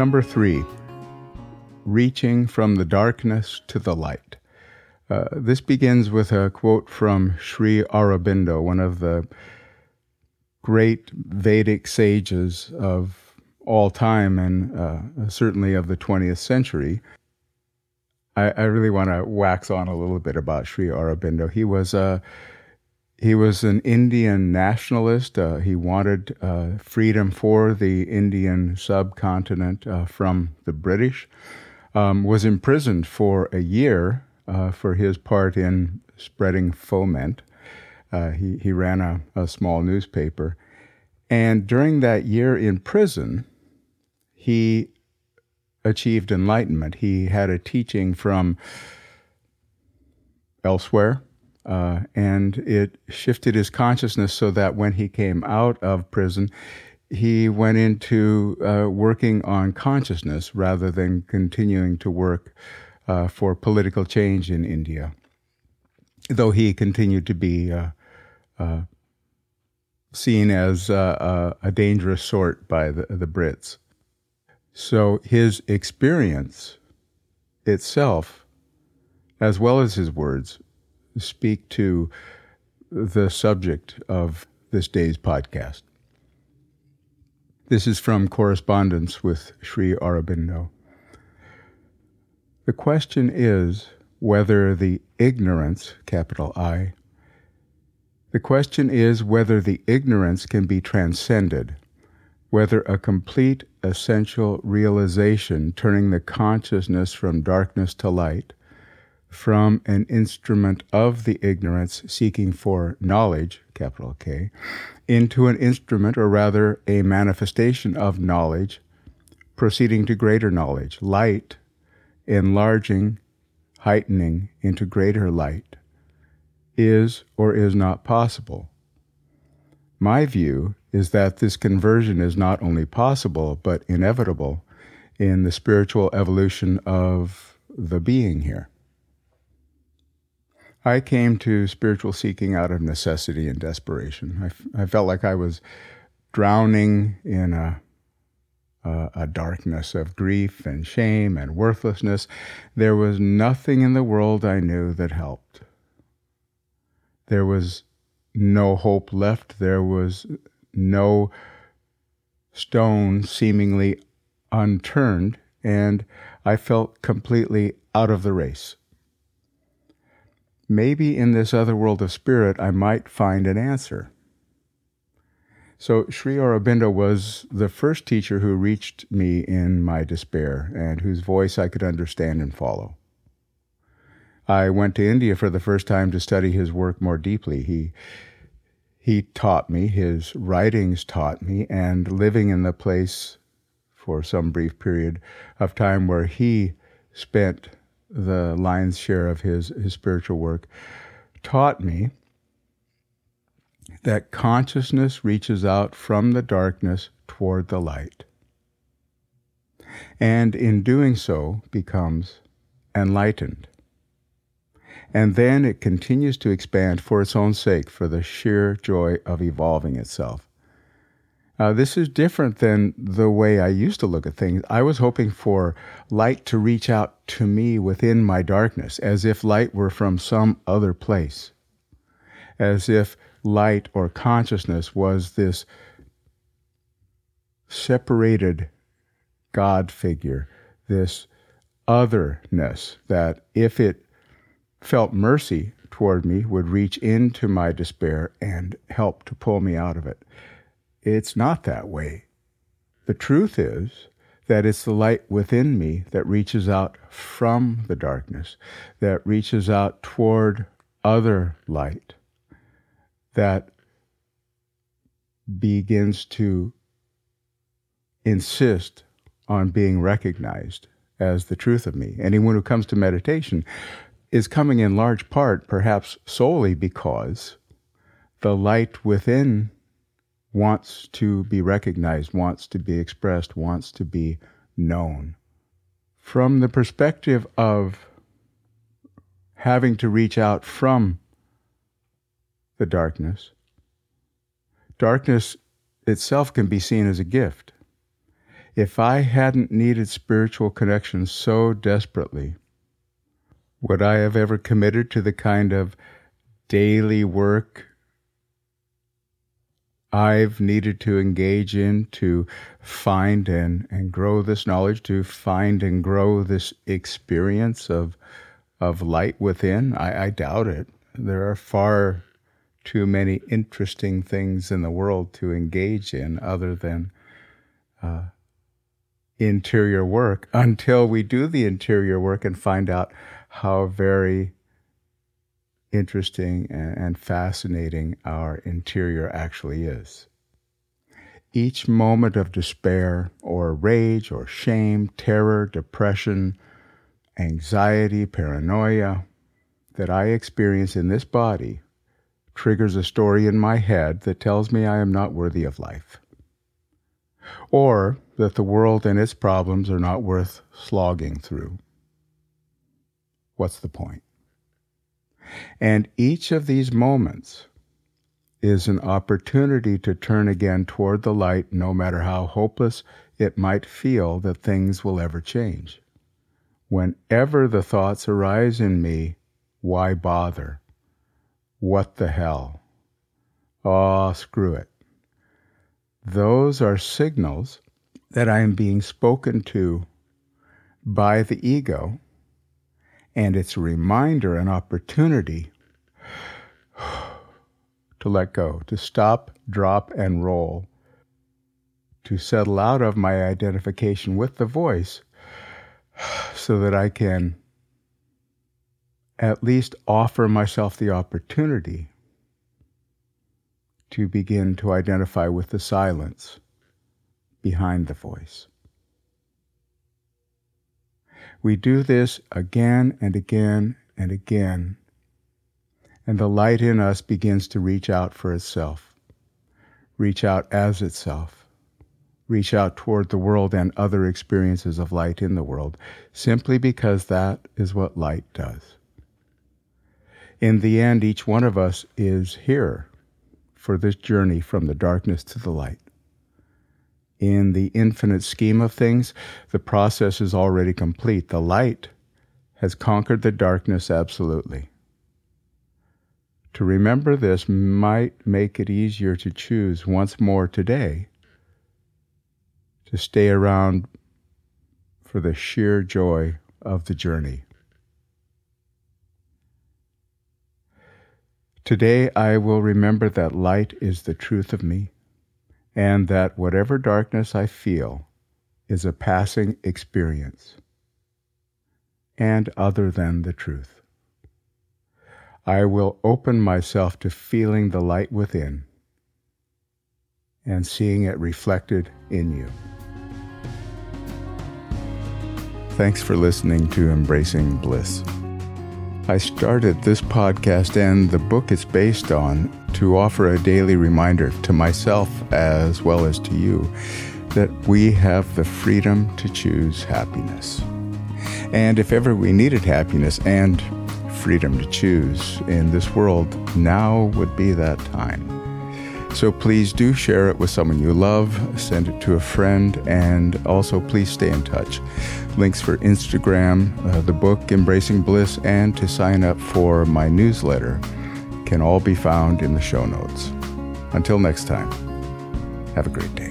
Number three, reaching from the darkness to the light. Uh, this begins with a quote from Sri Aurobindo, one of the great Vedic sages of all time and uh, certainly of the 20th century. I, I really want to wax on a little bit about Sri Aurobindo. He was a he was an Indian nationalist. Uh, he wanted uh, freedom for the Indian subcontinent uh, from the British. Um, was imprisoned for a year uh, for his part in spreading foment. Uh, he, he ran a, a small newspaper. And during that year in prison, he achieved enlightenment. He had a teaching from elsewhere, uh, and it shifted his consciousness so that when he came out of prison, he went into uh, working on consciousness rather than continuing to work uh, for political change in India, though he continued to be uh, uh, seen as uh, a dangerous sort by the, the Brits. So his experience itself, as well as his words, speak to the subject of this day's podcast. This is from correspondence with Sri Aurobindo. The question is whether the ignorance, capital I, the question is whether the ignorance can be transcended, whether a complete essential realization turning the consciousness from darkness to light, from an instrument of the ignorance seeking for knowledge, capital K, into an instrument, or rather a manifestation of knowledge, proceeding to greater knowledge, light, enlarging, heightening into greater light is or is not possible. My view is that this conversion is not only possible, but inevitable in the spiritual evolution of the being here. I came to spiritual seeking out of necessity and desperation. I, f- I felt like I was drowning in a, a, a darkness of grief and shame and worthlessness. There was nothing in the world I knew that helped. There was no hope left. There was no stone seemingly unturned, and I felt completely out of the race. Maybe in this other world of spirit, I might find an answer. So, Sri Aurobindo was the first teacher who reached me in my despair and whose voice I could understand and follow. I went to India for the first time to study his work more deeply. He he taught me, his writings taught me, and living in the place for some brief period of time where he spent the lion's share of his, his spiritual work taught me that consciousness reaches out from the darkness toward the light. And in doing so becomes enlightened and then it continues to expand for its own sake, for the sheer joy of evolving itself. Uh, this is different than the way I used to look at things. I was hoping for light to reach out to me within my darkness, as if light were from some other place, as if light or consciousness was this separated God figure, this otherness that if it felt mercy toward me would reach into my despair and help to pull me out of it. It's not that way. The truth is that it's the light within me that reaches out from the darkness, that reaches out toward other light, that begins to insist on being recognized as the truth of me. Anyone who comes to meditation is coming in large part, perhaps solely because the light within wants to be recognized, wants to be expressed, wants to be known. From the perspective of having to reach out from the darkness, darkness itself can be seen as a gift. If I hadn't needed spiritual connection so desperately, would I have ever committed to the kind of daily work I've needed to engage in to find and, and grow this knowledge, to find and grow this experience of, of light within? I, I doubt it. There are far too many interesting things in the world to engage in other than uh, interior work until we do the interior work and find out how very interesting and fascinating our interior actually is. Each moment of despair or rage or shame, terror, depression, anxiety, paranoia that I experience in this body triggers a story in my head that tells me I am not worthy of life. Or that the world and its problems are not worth slogging through. What's the point? And each of these moments is an opportunity to turn again toward the light, no matter how hopeless it might feel that things will ever change. Whenever the thoughts arise in me, why bother? What the hell? Oh, screw it. Those are signals that I am being spoken to by the ego and it's a reminder, an opportunity to let go, to stop, drop, and roll, to settle out of my identification with the voice so that I can at least offer myself the opportunity to begin to identify with the silence behind the voice. We do this again and again and again, and the light in us begins to reach out for itself, reach out as itself, reach out toward the world and other experiences of light in the world, simply because that is what light does. In the end, each one of us is here for this journey from the darkness to the light in the infinite scheme of things, the process is already complete. The light has conquered the darkness absolutely. To remember this might make it easier to choose once more today to stay around for the sheer joy of the journey. Today I will remember that light is the truth of me and that whatever darkness I feel is a passing experience and other than the truth. I will open myself to feeling the light within and seeing it reflected in you. Thanks for listening to Embracing Bliss. I started this podcast and the book it's based on to offer a daily reminder to myself as well as to you that we have the freedom to choose happiness. And if ever we needed happiness and freedom to choose in this world, now would be that time. So please do share it with someone you love, send it to a friend, and also please stay in touch. Links for Instagram, uh, the book Embracing Bliss, and to sign up for my newsletter can all be found in the show notes. Until next time, have a great day.